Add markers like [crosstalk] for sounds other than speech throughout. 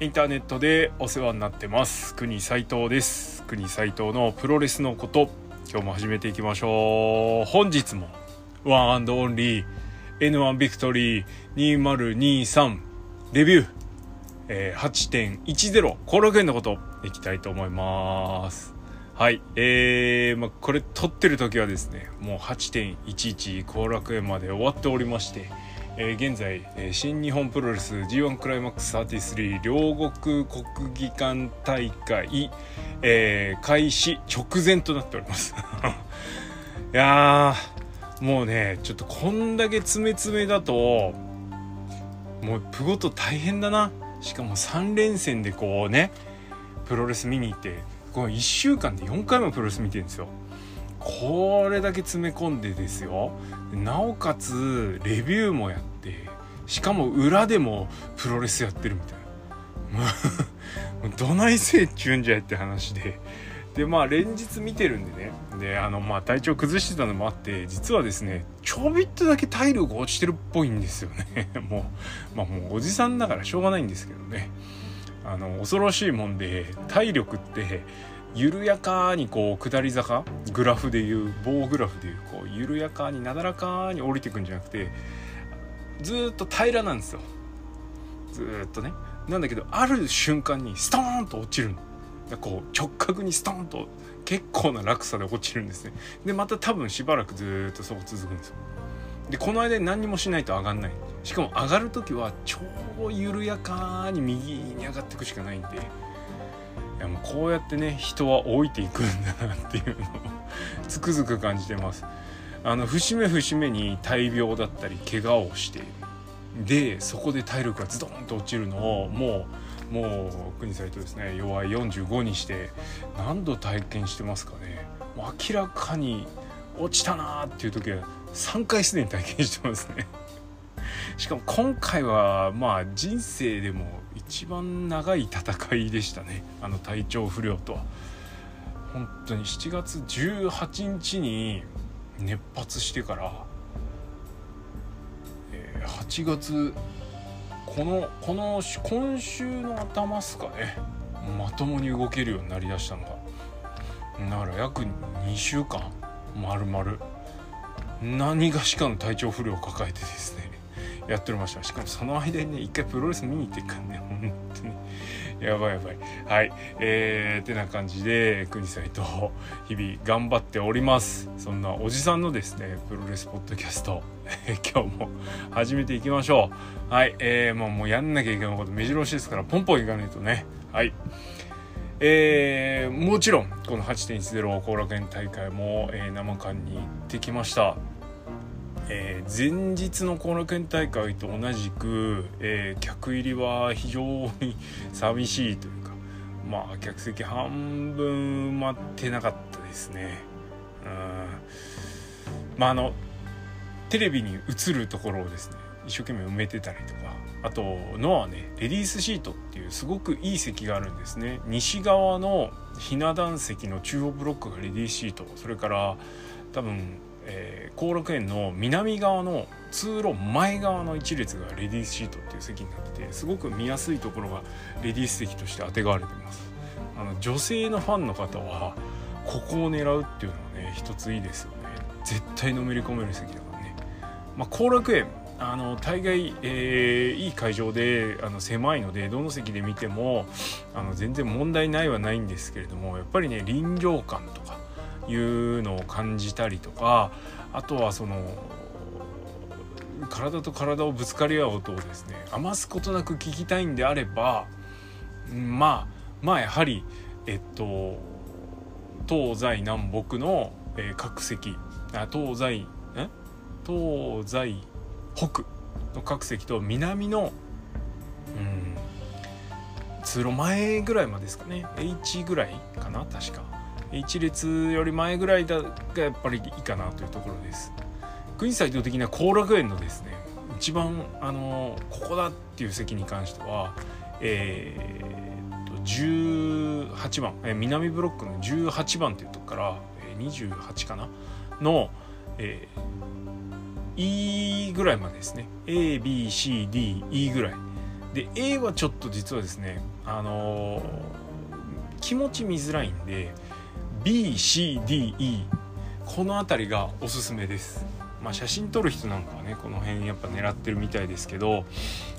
インターネットでお世話になってます。国斉藤です。国斉藤のプロレスのこと今日も始めていきましょう。本日もワンアンドオンリー N1 ビクトリー2023レビュー、えー、8.10後楽園のこといきたいと思います。はいえー、まあ、これ撮ってる時はですねもう8.11後楽園まで終わっておりましてえー、現在、えー、新日本プロレス G1 クライマックス33両国国技館大会、えー、開始直前となっております。[laughs] いやもうねちょっとこんだけ詰め詰めだともうプゴと大変だな。しかも3連戦でこうねプロレス見に行ってこの1週間で4回もプロレス見てるんですよ。これだけ詰め込んでですよ。なおかつレビューもやってしかも裏でもプロレスやってるみたいな。[laughs] どないせいっちゅうんじゃいって話で。でまあ連日見てるんでね。であのまあ体調崩してたのもあって実はですねちょびっとだけ体力落ちてるっぽいんですよね。[laughs] もうまあもうおじさんだからしょうがないんですけどね。あの恐ろしいもんで体力って緩やかにこう下り坂グラフでいう棒グラフでいうこう緩やかになだらかに降りていくんじゃなくてずっと平らなんですよ。ずっとね。なんだけどある瞬間にストーンと落ちるこう直角にストーンと結構な落差で落ちるんですね。でまた多分しばらくずっとそう続くんですよ。でこの間何もしないと上がんない。しかも上がる時は超緩やかに右に上がっていくしかないんでいやもうこうやってね人は老いていくんだなっていうのを [laughs] つくづく感じてます。あの節目節目に大病だったり怪我をしてでそこで体力がズドンと落ちるのをもうもう国際とですね弱い45にして何度体験してますかね。もう明らかに落ちたなーっていう時は3回すでに体験してますね。[laughs] しかも今回はまあ人生でも一番長い戦いでしたね。あの体調不良とは。本当に。7月18日に熱発してから、え、8月このこの今週の頭っすかね。まともに動けるようになりだしたのが。だから約2週間。丸々。何がしかの体調不良を抱えてですね。やっておりました。しかもその間にね一回プロレス見に行ってっからね。本当に。やばいやばい。はい。えー、てな感じで国際と日々頑張っております。そんなおじさんのですねプロレスポッドキャスト。[laughs] 今日も始めていきましょう。はい。えー、もうもうやんなきゃいけないこと目白押しですからポンポンいかないとね。はい。えー、もちろんこの8.10後楽園大会も、えー、生館に行ってきました。えー、前日の後楽園大会と同じく、えー、客入りは非常に寂しいというかまあ客席半分待ってなかったですね。うん。まああのテレビに映るところをですね一生懸命埋めてたりとかあとのはねレディースシートっていうすごくいい席があるんですね。西側のひな壇席の中央ブロックがレディースシートそれから多分えー、後楽園の南側の通路前側の一列がレディースシートっていう席になっててすごく見やすいところがレディース席としてあてがわれてます。あの女性のファンの方はここを狙うっていうのはね一ついいですよね。絶対のめり込める席だからね。まあ後楽園あの大概、えー、いい会場であの狭いのでどの席で見てもあの全然問題ないはないんですけれどもやっぱりね臨場感とかいうのを感じたりとかあとはその体と体をぶつかり合う音をですね余すことなく聞きたいんであればまあまあやはりえっと東西南北の、えー、各席あ東西え？東西北の各席と南のうん通路前ぐらいまでですかね。H ぐらいかな確か。1列より前ぐらいがやっぱりいいかなというところです。国際動的な後楽園のですね一番あのここだっていう席に関してはえー、っと18番、え南ブロックの18番っていうとこから、え28かな？の、えー、E ぐらいまでですね。ABCDE ぐらい。で A はちょっと実はですねあのー、気持ち見づらいんで BCDE この辺りがおすすめです。まあ写真撮る人なんかはねこの辺やっぱ狙ってるみたいですけど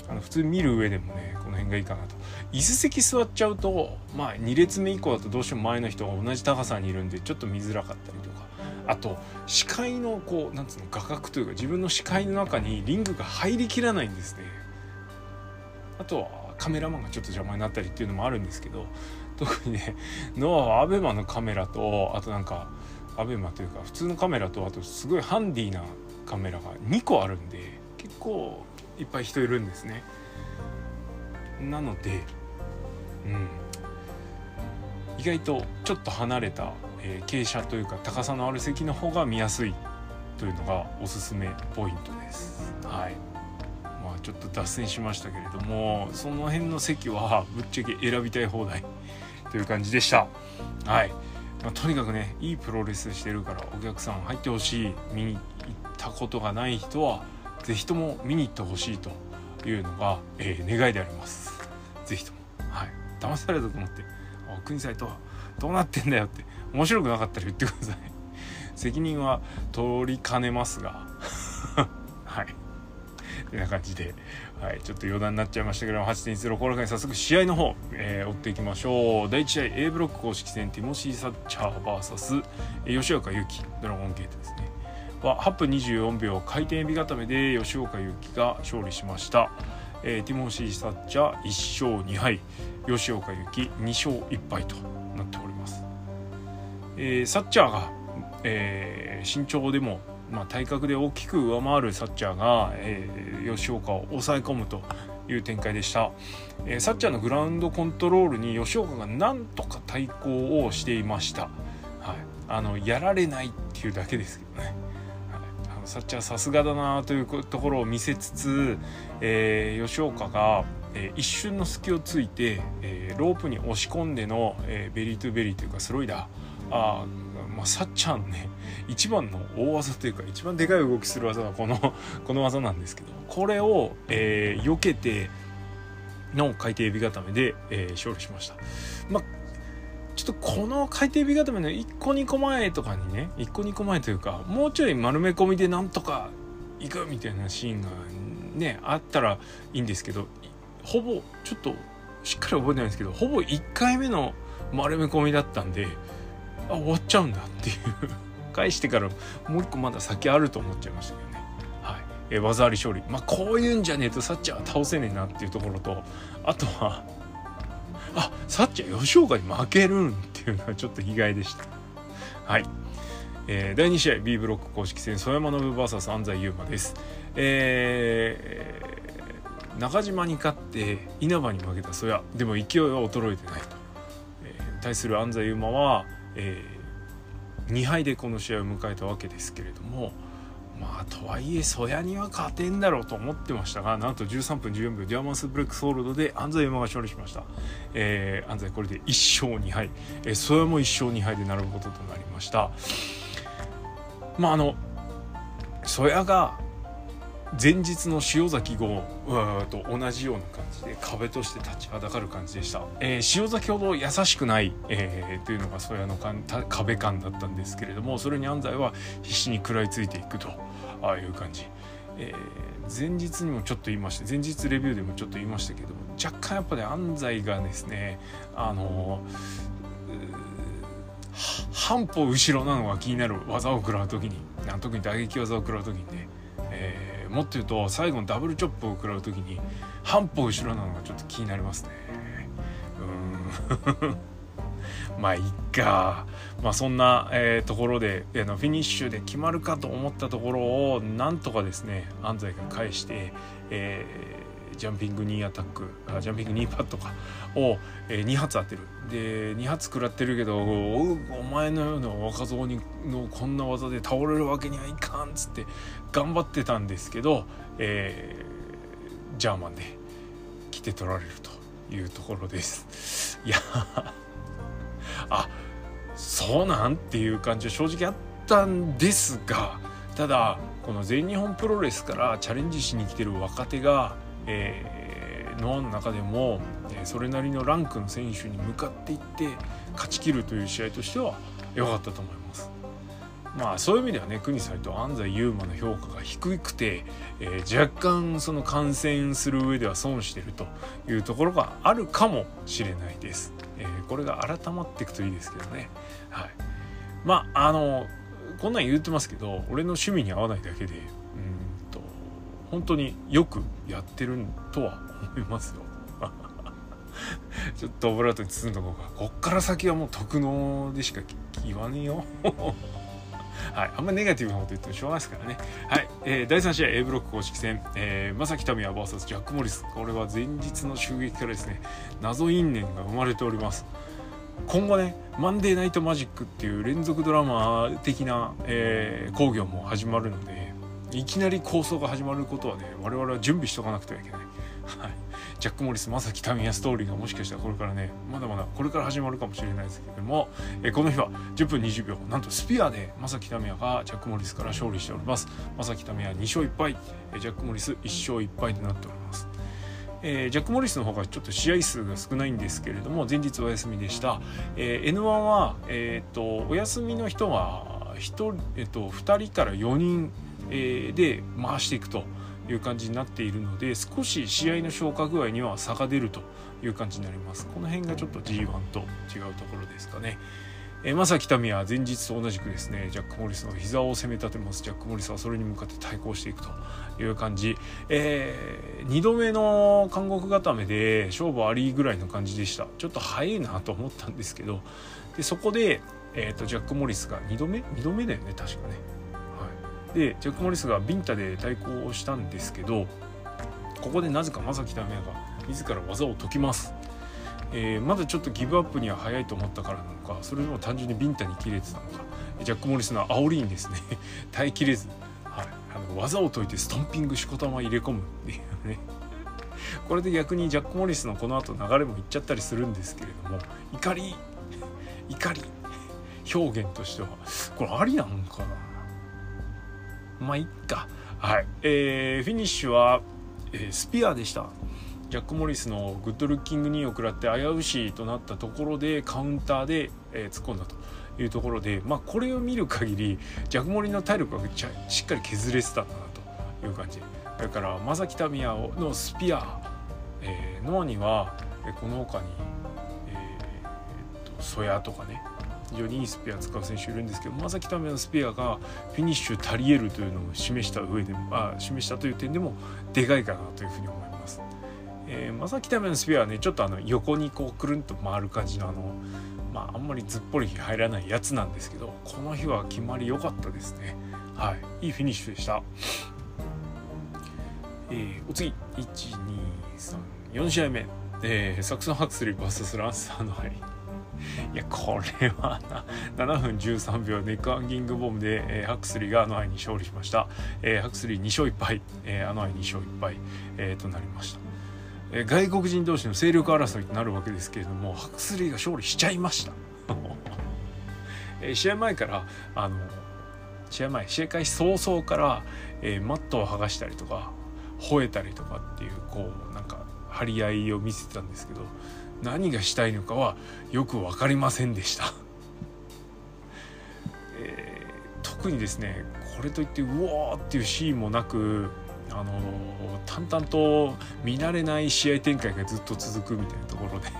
あの普通見る上でもねこの辺がいいかなと。椅子席座っちゃうとまあ2列目以降だとどうしても前の人が同じ高さにいるんでちょっと見づらかったりとか。あと視界のこうなんつうの画角というか自分の視界の中にリングが入りきらないんですね。あとはカメラマンがちょっと邪魔になったりっていうのもあるんですけど特にねノアはアベマのカメラとあとなんかアベマというか普通のカメラとあとすごいハンディなカメラが2個あるんで結構いっぱい人いるんですね。なのでうん。意外とちょっと離れた、えー、傾斜というか高さのある席の方が見やすいというのがおすすめポイントです。はい。まあちょっと脱線しましたけれどもその辺の席はぶっちゃけ選びたい放題。という感じでした。はい。まあ、とにかくねいいプロレスしてるからお客さん入ってほしい見に行ったことがない人は是非とも見に行ってほしいというのが、えー、願いであります。是非とも。はい。騙されたと思って「あ国際とはどうなってんだよ」って面白くなかったら言ってください。責任は取りかねますが。な感じで、はい、ちょっと余談になっちゃいましたけど8.10この回早速試合の方、えー、追っていきましょう。第1試合 A ブロック公式戦ティモシー・サッチャー VS、吉岡優希ドラゴンゲートですね。は8分24秒回転エビ固めで吉岡優希が勝利しました、えー、ティモシー・サッチャー1勝2敗吉岡優希2勝1敗となっております、えー、サッチャーが、えー、身長でもまあ、体格で大きく上回るサッチャーが、えー、吉岡を抑え込むという展開でした、えー、サッチャーのグラウンドコントロールに吉岡がなんとか対抗をしていました、はい、あのやられないっていうだけですけどね、はい、あのサッチャーさすがだなというところを見せつつ、えー、吉岡がえー、一瞬の隙をついて、えー、ロープに押し込んでの、えー、ベリートゥベリーというかスロイダー。あまあ、サッチャーのね一番の大技というか一番でかい動きする技がこの [laughs] この技なんですけどこれを、えー、避けての回転エビ固めで、えー、勝利しました。まあちょっとこの回転エビ固めの1個2個前とかにね1個2個前というかもうちょい丸め込みでなんとかいくみたいなシーンがねあったらいいんですけどほぼちょっとしっかり覚えてないんですけどほぼ1回目の丸め込みだったんであ終わっちゃうんだっていう。返してからもう一個まだ先あると思っちゃいましたけどね。はい。え技あり勝利。まあこういうんじゃねえとサッチャーは倒せねえなっていうところと、あとは、あサッチャー吉岡に負けるんっていうのはちょっと意外でした。はい。えー、第2試合 B ブロック公式戦曽山信 VS 安西優真です。えー、中島に勝って稲葉に負けた曽谷でも勢いは衰えてないと、えー、対する安西優真はえー、2敗でこの試合を迎えたわけですけれどもまあとはいえ曽谷には勝てんだろうと思ってましたがなんと13分14秒ディアマンスブレックスホールドで安西山が勝利しました、えー、安西これで1勝2敗、えー、曽谷も1勝2敗で並ぶこととなりました。まああの曽谷が前日の塩崎号と同じような感じで壁として立ちはだかる感じでした、えー、塩崎ほど優しくない、えー、というのがそやのかん壁感だったんですけれどもそれに安西は必死に食らいついていくとああいう感じ、えー、前日にもちょっと言いました前日レビューでもちょっと言いましたけども若干やっぱ、ね、安西がですねあの半歩後ろなのが気になる技を食らう時に特に打撃技を食らう時にね、もっと言うと最後のダブルチョップを食らう時に半歩後ろなのがちょっと気になりますね。うん。[laughs] まあいっか。まあそんな、えー、ところであのフィニッシュで決まるかと思ったところをなんとかですね安西が返して、えー、ジャンピングニーアタックあジャンピングニーパッドか。を、えー、2発当てる。で2発食らってるけどお前のような若造にのこんな技で倒れるわけにはいかんっつって頑張ってたんですけど、えー、ジャーマンで来て取られるというところです。[laughs] いやあそうなんっていう感じは正直あったんですがただこの全日本プロレスからチャレンジしに来てる若手が、えー、の中でも、えそれなりのランクの選手に向かっていって勝ち切るという試合としては良かったと思います。まあそういう意味ではね国際と安西優馬の評価が低くて、えー、若干その観戦する上では損してるというところがあるかもしれないです。えー、これが改まっていくといいですけどね。はい、まああのこんなん言ってますけど俺の趣味に合わないだけで本当によくやってるとは思いますよ。[laughs] ちょっとオブラートに包んどこうかこっから先はもう特能でしか言わねえよ [laughs] はい、あんまりネガティブなこと言ってもしょうがないですからね。はい、えー、第3試合 A ブロック公式戦、えー、正木民也 VS ジャック・モリス。これは前日の襲撃からですね、謎因縁が生まれております。今後ね、マンデーナイトマジックっていう連続ドラマ的な、えー、工業も始まるので、いきなり構想が始まることはね、我々は準備しとかなくてはいけない。はい。ジャック・モリス正木民也ストーリーがもしかしたらこれからねまだまだこれから始まるかもしれないですけども、えこの日は10分20秒なんとスピアで正木民也がジャック・モリスから勝利しております正木民也2勝1敗ジャック・モリス1勝1敗となっておりますえー、ジャック・モリスの方がちょっと試合数が少ないんですけれども前日お休みでした、えー、N1 は、えーと、お休みの人は 1, えーと、2人から4人、え、で回していくという感じになっているので少し試合の消化具合には差が出るという感じになります。この辺がちょっと G1 と違うところですかね。え正木民は前日と同じくですねジャック・モリスの膝を攻め立てます。ジャック・モリスはそれに向かって対抗していくという感じ、えー、2度目の監獄固めで勝負ありぐらいの感じでした。ちょっと早いなと思ったんですけどでそこで、えー、とジャック・モリスが2度目？2度目だよね確かね。でジャック・モリスがビンタで対抗をしたんですけどここでなぜか正木民也が自ら技を解きます、えー、まだちょっとギブアップには早いと思ったからなのかそれとも単純にビンタに切れてたのか。ジャック・モリスの煽りにですね [laughs] 耐えきれず、はい、あの技を解いてストンピングしこたま入れ込む。っていうね。これで逆にジャック・モリスのこの後流れもいっちゃったりするんですけれども怒り。怒り。表現としては。これありなのかな？まあいっか。はい。えー、フィニッシュは、えー、スピアでした。ジャック・モリスのグッドルッキング2を食らって危うしとなったところでカウンターで、えー、突っ込んだというところで、まあ、これを見る限りジャック・モリの体力がしっかり削れてたんだなという感じ。それから正木民也のスピア、えー、ノアには、この他に、えー、とソヤとかね非常にいいスペア使う選手いるんですけど正木民也のスペアがフィニッシュ足りえるというのを示した上であ示したという点でもでかいかなというふうに思います。えー、正木民也のスペアはねちょっとあの横にこうくるんと回る感じのあのまああんまりずっぽり入らないやつなんですけどこの日は決まり良かったですね。はい、いいフィニッシュでした。えー、お次1234試合目、えー、サクソン・ハクスリー VS ランサーの入りいやこれはな7分13秒ネックアンギングボムで、えー、ハクスリーがあの愛に勝利しました、えー、ハクスリー2勝1敗、えー、あの愛2勝1敗、えー、となりました、えー、外国人同士の勢力争いとなるわけですけれどもハクスリーが勝利しちゃいました。[laughs] えー、試合前からあの試合前試合開始早々から、えー、マットを剥がしたりとか吠えたりとかっていうこうなんか張り合いを見せてたんですけど何がしたいのかはよく分かりませんでした、えー、特にですねこれといってうおーっていうシーンもなくあの淡々と見慣れない試合展開がずっと続くみたいなところで。[laughs]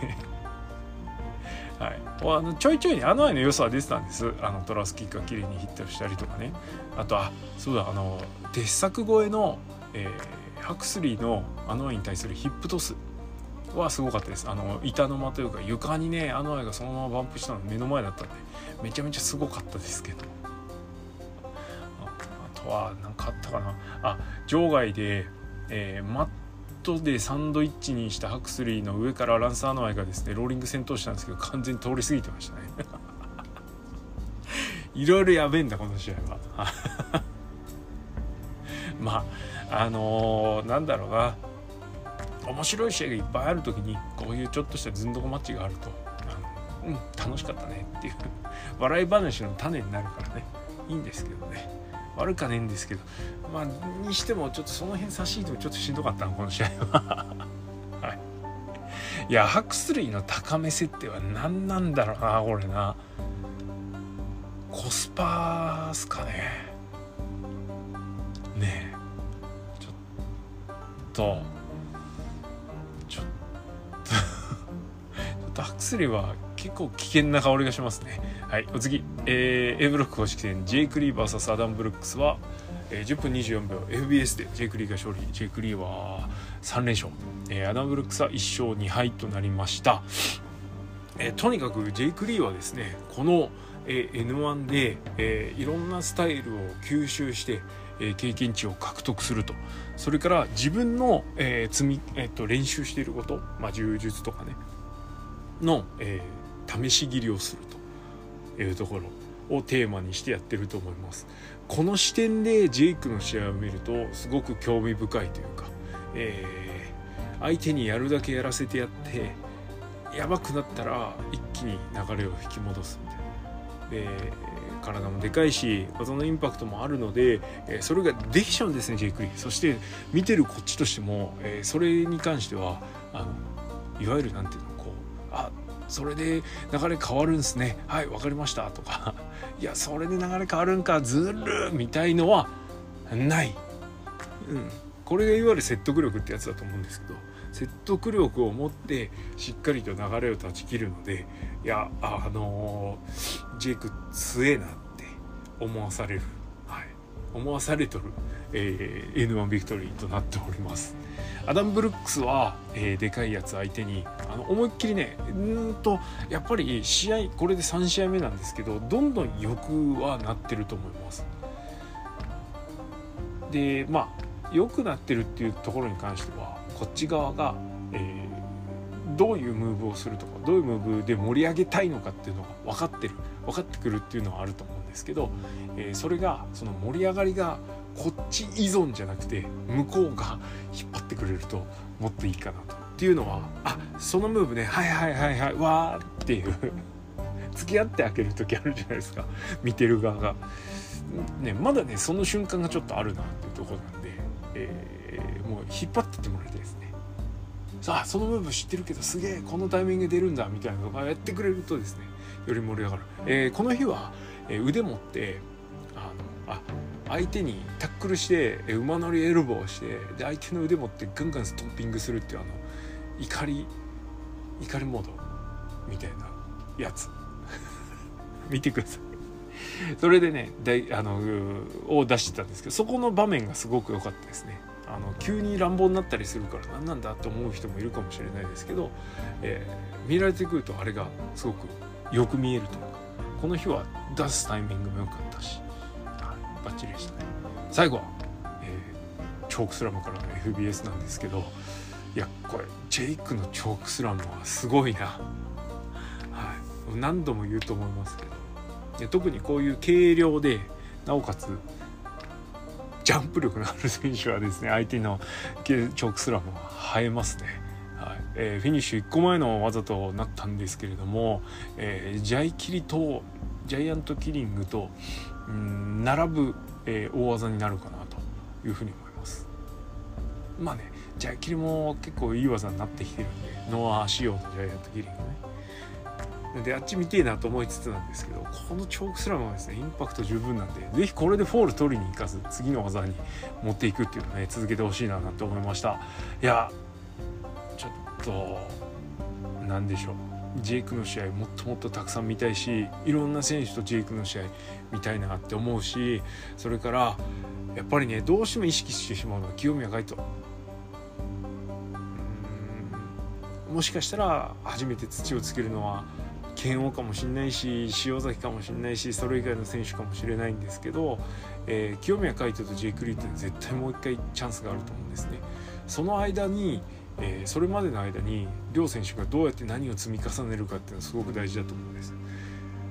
はい、あのちょいちょいにあの愛の良さは出てたんです。あのトラスキックが綺麗にヒットしたりとかね。あとあそうだあの鉄柵越えの、えー、ハクスリーのあの愛に対するヒップトス。はすごかったです。あの板の間というか床にねあの愛がそのままバンプしたの目の前だったんでめちゃめちゃすごかったですけど。あとは何かあったかな。あ場外で、えー、マットでサンドイッチにしたハクスリーの上からランサーの愛がですねローリング戦闘したんですけど完全に通り過ぎてましたね。[laughs] いろいろやべえんだこの試合は。[laughs] まああのー、なんだろうな。面白い試合がいっぱいある時にこういうちょっとしたずんどこマッチがあるとあのうん楽しかったねっていう [laughs] 笑い話の種になるからね。いいんですけどね。悪かねえんですけどまあにしてもちょっとその辺差し引いてもちょっとしんどかったなこの試合は。[laughs] はい。いやハクスリーの高め設定は何なんだろうなこれな。コスパっすかね。ねえ。ちょっと。ょっとハクスリーは結構危険な香りがしますね。[laughs] はいお次、えー、A ブロック公式戦ジェイク・リー VS アダム・ブルックスはえー、10分24秒。FBS でジェイク・リーが勝利。ジェイク・リーは3連勝、えー、アダム・ブルックスは1勝2敗となりました、えー、とにかくジェイク・リーはですねこの、えー、N1 で、えー、いろんなスタイルを吸収してえ経験値を獲得すると。それから自分の、えー積みえー、と練習していること、まあ、柔術とかの、えー、試し切りをするというところをテーマにしてやってると思います。この視点でジェイクの試合を見るとすごく興味深いというか、えー、相手にやるだけやらせてやってやばくなったら一気に流れを引き戻すみたいな。で体もでかいし技のインパクトもあるので、えー、それができちゃうんですねジェイク・リー。そして見てるこっちとしても、えー、それに関してはあのいわゆる何ていうの？あそれで流れ変わるんですね。はい分かりました。とか [laughs] いやそれで流れ変わるんかずるみたいのはない、うん、これがいわゆる説得力ってやつだと思うんですけど説得力を持ってしっかりと流れを断ち切るのでいやあのー、ジェイク強えなって思わされる、思わされとる、えー、N1 ビクトリーとなっております。アダム・ブルックスは、えー、でかいやつ相手にあの思いっきりねうんとやっぱり試合これで3試合目なんですけどどんどん良くはなってると思います。でまあ良くなってるっていうところに関してはこっち側が、えー、どういうムーブをするとかどういうムーブで盛り上げたいのかっていうのが分かってる分かってくるっていうのはあると思うんですけど、えー、それがその盛り上がりがこっち依存じゃなくて向こうが引っ張ってくれるともっといいかなと。っていうのはあそのムーブねはいはいはいはいわーっていう [laughs] 付き合ってあげる時あるじゃないですか見てる側が。ね、まだねその瞬間がちょっとあるなっていうところなんで、えー、もう引っ張ってってもらいたいですね。さあそのムーブ知ってるけどすげえこのタイミング出るんだみたいなのがやってくれるとですねより盛り上がる、えー、この日は、えー、腕持ってあのあ相手にタックルして馬乗りエルボーしてで相手の腕持ってガンガンストッピングするっていうあの怒り怒りモードみたいなやつ。[laughs] 見てください。それでねだあのを出してたんですけどそこの場面がすごく良かったですね。あの急に乱暴になったりするから何なんだと思う人もいるかもしれないですけど、えー、見られてくるとあれがすごくよく見えるというかこの日は出すタイミングも良かったしバッチリでしたね。最後は、えー、チョークスラムからの FBS なんですけどいやこれジェイクのチョークスラムはすごいな、はい、何度も言うと思いますけど特にこういう軽量でなおかつジャンプ力のある選手はですね相手のチョークスラムは映えますね。はい。えー、フィニッシュ1個前の技となったんですけれども、えー、ジャイキリとジャイアントキリングとうん並ぶ、えー、大技になるかなというふうに思います。まあねジャイキリも結構いい技になってきてるんでノア仕様のジャイアントキリングね。であっち見てえなと思いつつなんですけどこのチョークスラムはですねインパクト十分なんで是非これでフォール取りに行かず次の技に持っていくっていうのをね続けてほしいななんて思いました。いやちょっと何でしょう。ジェイクの試合もっともっとたくさん見たいしいろんな選手とジェイクの試合見たいなって思うしそれからやっぱりねどうしても意識してしまうのは清宮海斗。もしかしたら初めて土をつけるのは剣王かもしれないし塩崎かもしれないしそれ以外の選手かもしれないんですけど、えー、清宮海斗とジェイク・リーって絶対もう一回チャンスがあると思うんですね。その間にえー、それまでの間に両選手がどうやって何を積み重ねるかっていうのはすごく大事だと思うんです。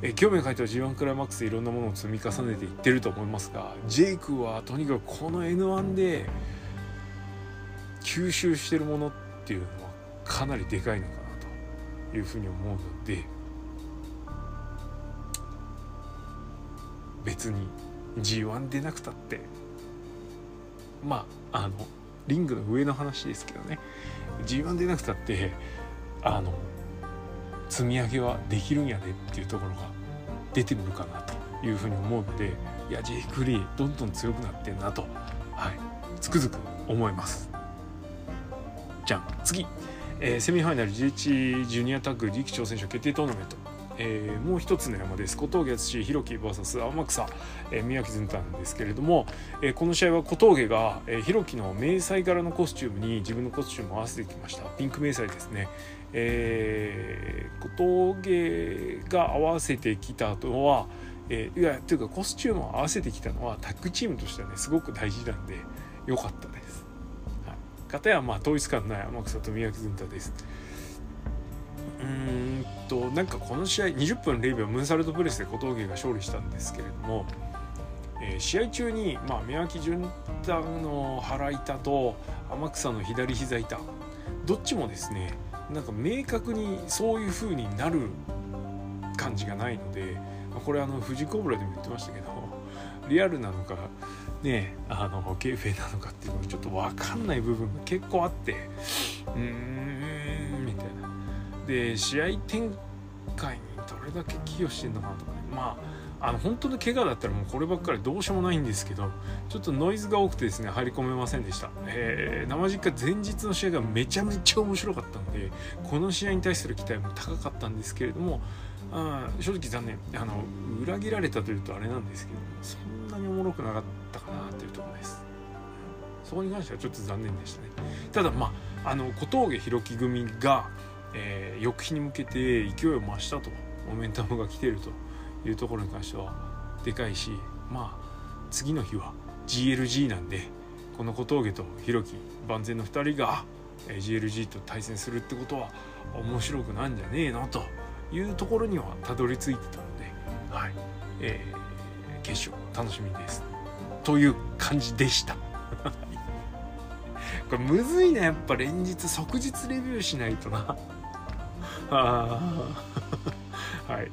えー、興味が書いては G1 クライマックスでいろんなものを積み重ねていってると思いますがジェイクはとにかくこの N1 で吸収してるものっていうのはかなりでかいのかなというふうに思うので別に G1 出なくたって。まああのリングの上の話ですけどね。G1 出なくたってあの積み上げはできるんやでっていうところが出てくるかなというふうに思うのでいやジェイク・リーどんどん強くなってんなと、はい、つくづく思います。じゃん次、えー、セミファイナル G1 ジュニアタッグ次期挑戦者決定トーナメント。えー、もう一つの山です。小峠敦弘樹 VS 天草、えー、宮城ずんたんですけれども、えー、この試合は小峠が、えー、弘樹の迷彩柄のコスチュームに自分のコスチュームを合わせてきました。ピンク迷彩ですね、えー、小峠が合わせてきた後は、えー、いやというかコスチュームを合わせてきたのはタッグチームとしてはねすごく大事なんで良かったです。はい、かたやまあ統一感ない天草と宮城ずんたです。うんとなんかこの試合20分0秒ムーンサルトプレスで小峠が勝利したんですけれども、えー、試合中に、まあ、宮脇潤太の腹痛と天草の左膝痛どっちもですねなんか明確にそういう風になる感じがないので、まあ、これあの富士コブラでも言ってましたけどリアルなのかねあのケーフェなのかっていうのがちょっと分かんない部分が結構あってうーんで試合展開にどれだけ寄与してんのかなとかね。まああの本当の怪我だったらもうこればっかりどうしようもないんですけどちょっとノイズが多くてですね入り込めませんでした、えー、生実家前日の試合がめちゃめちゃ面白かったんでこの試合に対する期待も高かったんですけれどもあ正直残念。あの裏切られたというとあれなんですけどそんなにおもろくなかったかなというところです。そこに関してはちょっと残念でしたね。ただまああの小峠弘樹組がえー、翌日に向けて勢いを増したとモメンタムが来ているというところに関してはでかいしまあ次の日は GLG なんでこの小峠と弘樹万全の2人が GLG と対戦するってことは面白くなんじゃねえのというところにはたどり着いてたので、はいえー、決勝楽しみです。という感じでした。[laughs] これむずいなやっぱ連日即日レビューしないとな。あ [laughs] はい。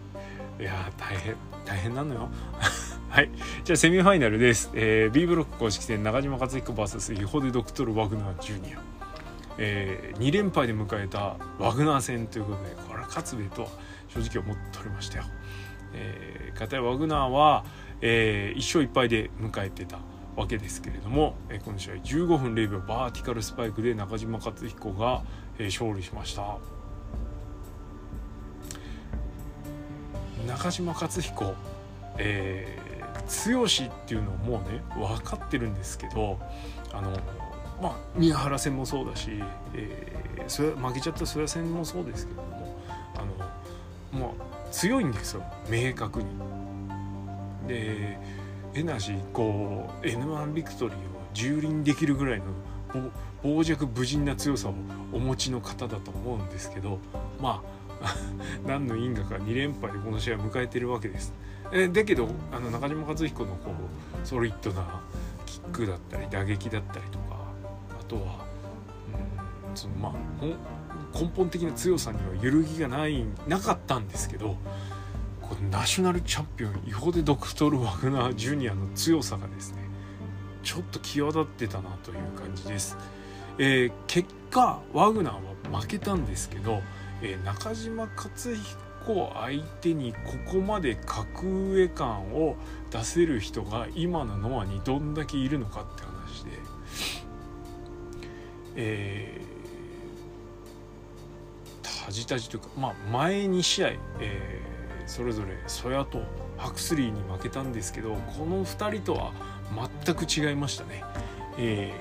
いや大変大変なのよ。[laughs] はい。じゃあセミファイナルです、えー、B ブロック公式戦中島克彦 VS ユホデ・ドクトル・ワグナージュニア、えー、2連敗で迎えたワグナー戦ということでこれは勝つべとは正直思っておりましたよ、えー、片やワグナーは、えー、1勝1敗で迎えてたわけですけれども、えー、この試合15分0秒バーティカルスパイクで中島克彦が、えー、勝利しました。中島克彦えー、剛っていうのもうね分かってるんですけどあのまあ宮原戦もそうだし、えー、それ負けちゃった曽谷戦もそうですけどもあのまあ強いんですよ明確に。でエナジーこう N1 ビクトリーを蹂躙できるぐらいの傍若無人な強さをお持ちの方だと思うんですけどまあ [laughs] 何の因果か2連敗でこの試合を迎えてるわけです。えだけどあの中島和彦のこうソリッドなキックだったり打撃だったりとかあとは、うん、そのまあ根本的な強さには揺るぎがないなかったんですけどこのナショナルチャンピオンイホデ・ドクトル・ワグナー・ジュニアの強さがですねちょっと際立ってたなという感じです。えー、結果ワグナーは負けたんですけどえー、中島克彦相手にここまで格上感を出せる人が今のノアにどんだけいるのかって話で、えー、タジタジというか、まあ、前2試合、えー、それぞれソヤとハクスリーに負けたんですけどこの2人とは全く違いましたね。え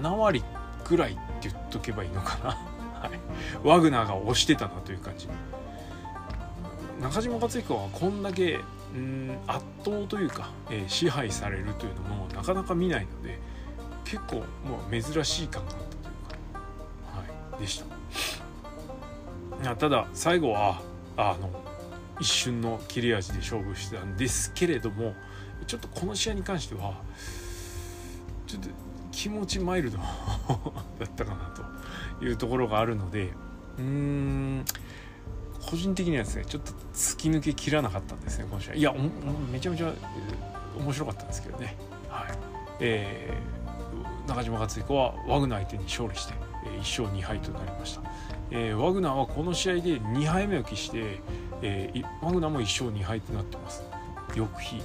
ー、7割ぐらいって言っとけばいいのかな、ワグナーが押してたなという感じ。中島克彦はこんだけうん圧倒というか、えー、支配されるというのもなかなか見ないので結構もう珍しい感があったというか、はい、でした。ただ最後はあの一瞬の切れ味で勝負してたんですけれどもちょっとこの試合に関してはちょっと気持ちマイルド。[laughs] だったかなというところがあるので。うーん。個人的にはですねちょっと突き抜けきらなかったんですね今週は。いやめちゃめちゃ面白かったんですけどね。はい。えー、中島克彦はワグナー相手に勝利して1勝2敗となりました、えー、ワグナーはこの試合で2敗目を喫して、えー、ワグナーも1勝2敗となってます。翌日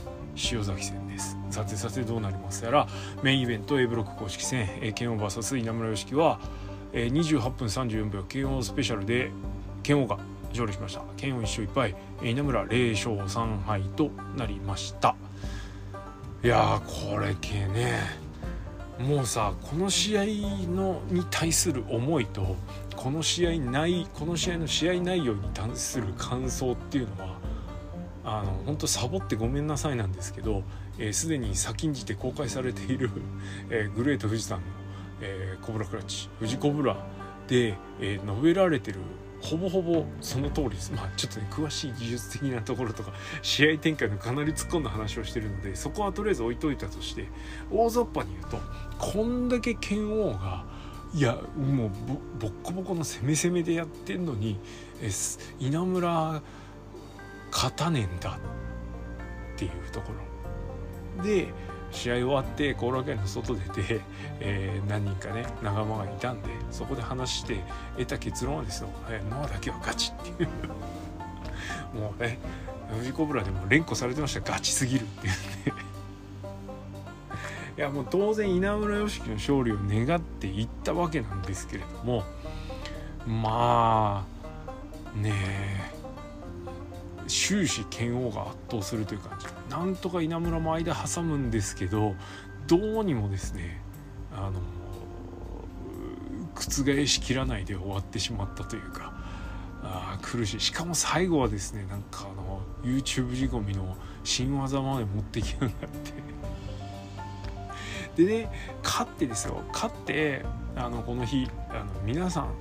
塩崎戦です。さてさてどうなりますやらメインイベント A ブロック公式戦、えー、剣王 VS 稲村良樹は、えー、28分34秒剣王スペシャルで剣王が勝利しました。剣王1勝1敗稲村0勝3敗となりました。いやこれ系ね。もうさこの試合のに対する思いとこの試合ないこの試合の試合内容に対する感想っていうのはあの本当サボってごめんなさいなんですけどすで、ー、に先んじて公開されている、[laughs] えー、グレート富士山の、えー、コブラクラッチ富士コブラで、えー、述べられてるほぼほぼその通りです。まあちょっとね、詳しい技術的なところとか、[laughs] 試合展開のかなり突っ込んだ話をしてるので、そこはとりあえず置いといたとして、大雑把に言うと、こんだけ剣王が、いや、もうボッコボコの攻め攻めでやってんのに、え稲村、勝たねえんだっていうところ。で、試合終わって後楽園の外出て、えー、何人かね仲間がいたんでそこで話して得た結論はですよ「ノアだけはガチ」っていう。[laughs] もうね富士コブラでも連呼されてました。ガチすぎるっていうね [laughs] いやもう当然稲村良樹の勝利を願っていったわけなんですけれども。まあねえ。終始剣王が圧倒するという感じ。なんとか稲村も間挟むんですけどどうにもですねあの覆しきらないで終わってしまったというかあ苦しい。しかも最後はですねなんかあの YouTube 仕込みの新技まで持ってきやがって。でね勝ってですよ。勝ってあのこの日あの皆さん、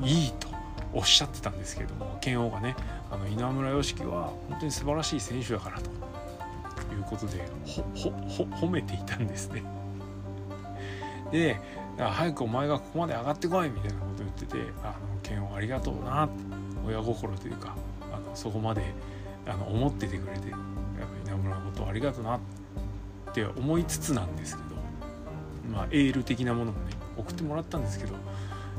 えー、いいと。おっしゃってたんですけれども剣王がねあの稲村良樹は本当に素晴らしい選手だからということでほほほ褒めていたんですね。[laughs] で早くお前がここまで上がってこいみたいなこと言ってて「あの剣王ありがとうな」親心というかあのそこまであの思っててくれて稲村のことをありがとうなって思いつつなんですけどまあエール的なものもね送ってもらったんですけど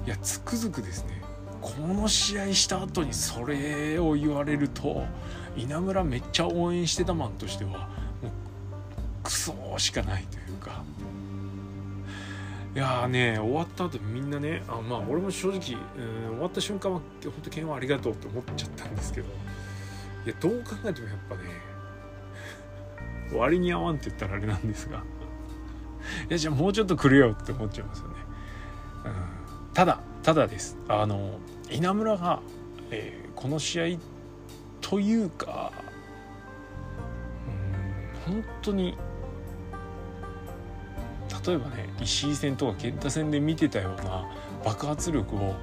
いやつくづくですねこの試合した後にそれを言われると稲村めっちゃ応援してたマンとしてはもうクソしかないというか。いやーね終わった後みんなねあまあ俺も正直、終わった瞬間は本当剣はありがとうって思っちゃったんですけどいやどう考えてもやっぱね割に合わんって言ったらあれなんですが。いやじゃあもうちょっとくれよって思っちゃいますよね、うん、ただただです。あの稲村が、えー、この試合というかうん本当に例えばね石井戦とか健太戦で見てたような爆発力を、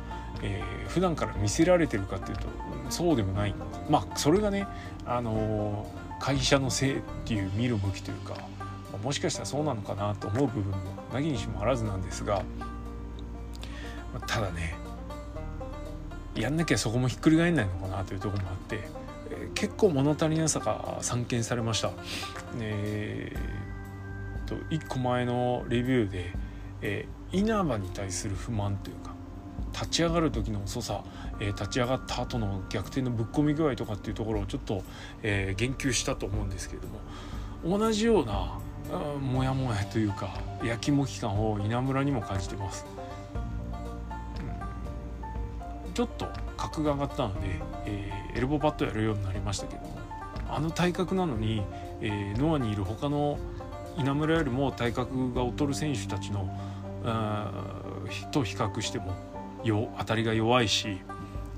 えー、普段から見せられてるかっていうとそうでもない。まあそれがね、あのー、会社のせいっていう見る向きというかもしかしたらそうなのかなと思う部分もなきにしもあらずなんですがただねやんなきゃそこもひっくり返んないのかなというとこもあって、えー、結構物足りなさが散見されました。えー、と1個前のレビューで、えー、稲葉に対する不満というか立ち上がる時の遅さ、えー、立ち上がった後の逆転のぶっ込み具合とかっていうところをちょっと、えー、言及したと思うんですけれども同じようなモヤモヤというかやきもき感を稲村にも感じてます。ちょっと格が上がったので、えー、エルボーパッドやるようになりましたけどあの体格なのに、えー、ノアにいる他の稲村よりも体格が劣る選手たちのと比較してもよ当たりが弱いし、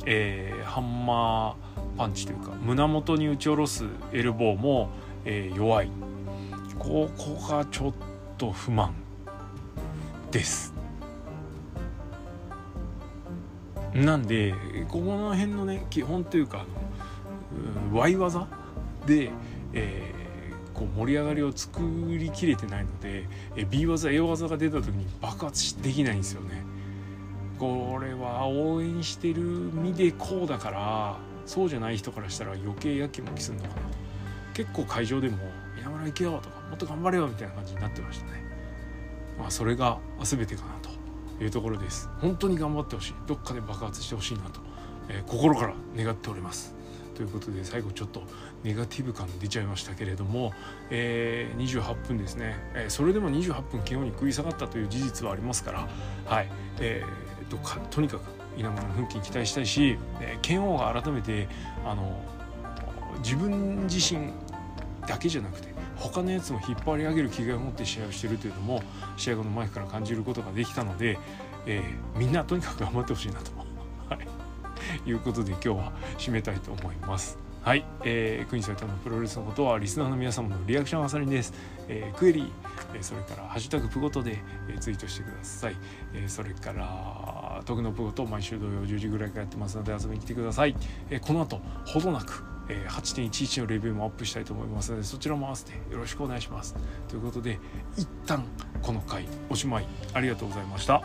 えー、ハンマーパンチというか胸元に打ち下ろすエルボーも、えー、弱いここがちょっと不満です。なんでここの辺のね基本というかあの Y 技で、えー、こう盛り上がりを作りきれてないので、え B 技 A 技が出た時に爆発できないんですよね。これは応援してる身でこうだからそうじゃない人からしたら余計やきもきするのかなと結構会場でも「稲村行けよ」とか「もっと頑張れよ」みたいな感じになってましたね。まあそれが全てかないうところです。本当に頑張ってほしい。どっかで爆発してほしいなと、えー、心から願っております。ということで最後ちょっとネガティブ感出ちゃいましたけれども、えー、28分ですね、えー、それでも28分昨日に食い下がったという事実はありますからはい、えー、どっかとにかく稲村の奮起に期待したいし、えー、剣王が改めてあの自分自身だけじゃなくて他のやつも引っ張り上げる気概を持って試合をしているというのも試合後の前から感じることができたので、えー、みんなとにかく頑張ってほしいなと、[laughs] はい、いうことで今日は締めたいと思います。はい、えー、国されたのプロレスのことはリスナーの皆様のリアクションあさりです、えー、クエリー、えー、それからハッシュタグプゴトで、えー、ツイートしてください、えー、それから徳のプゴト毎週土曜10時ぐらいからやってますので遊びに来てください、えー、この後ほどなくえ8.11のレビューもアップしたいと思いますのでそちらも合わせてよろしくお願いします。ということで一旦この回おしまい。ありがとうございました。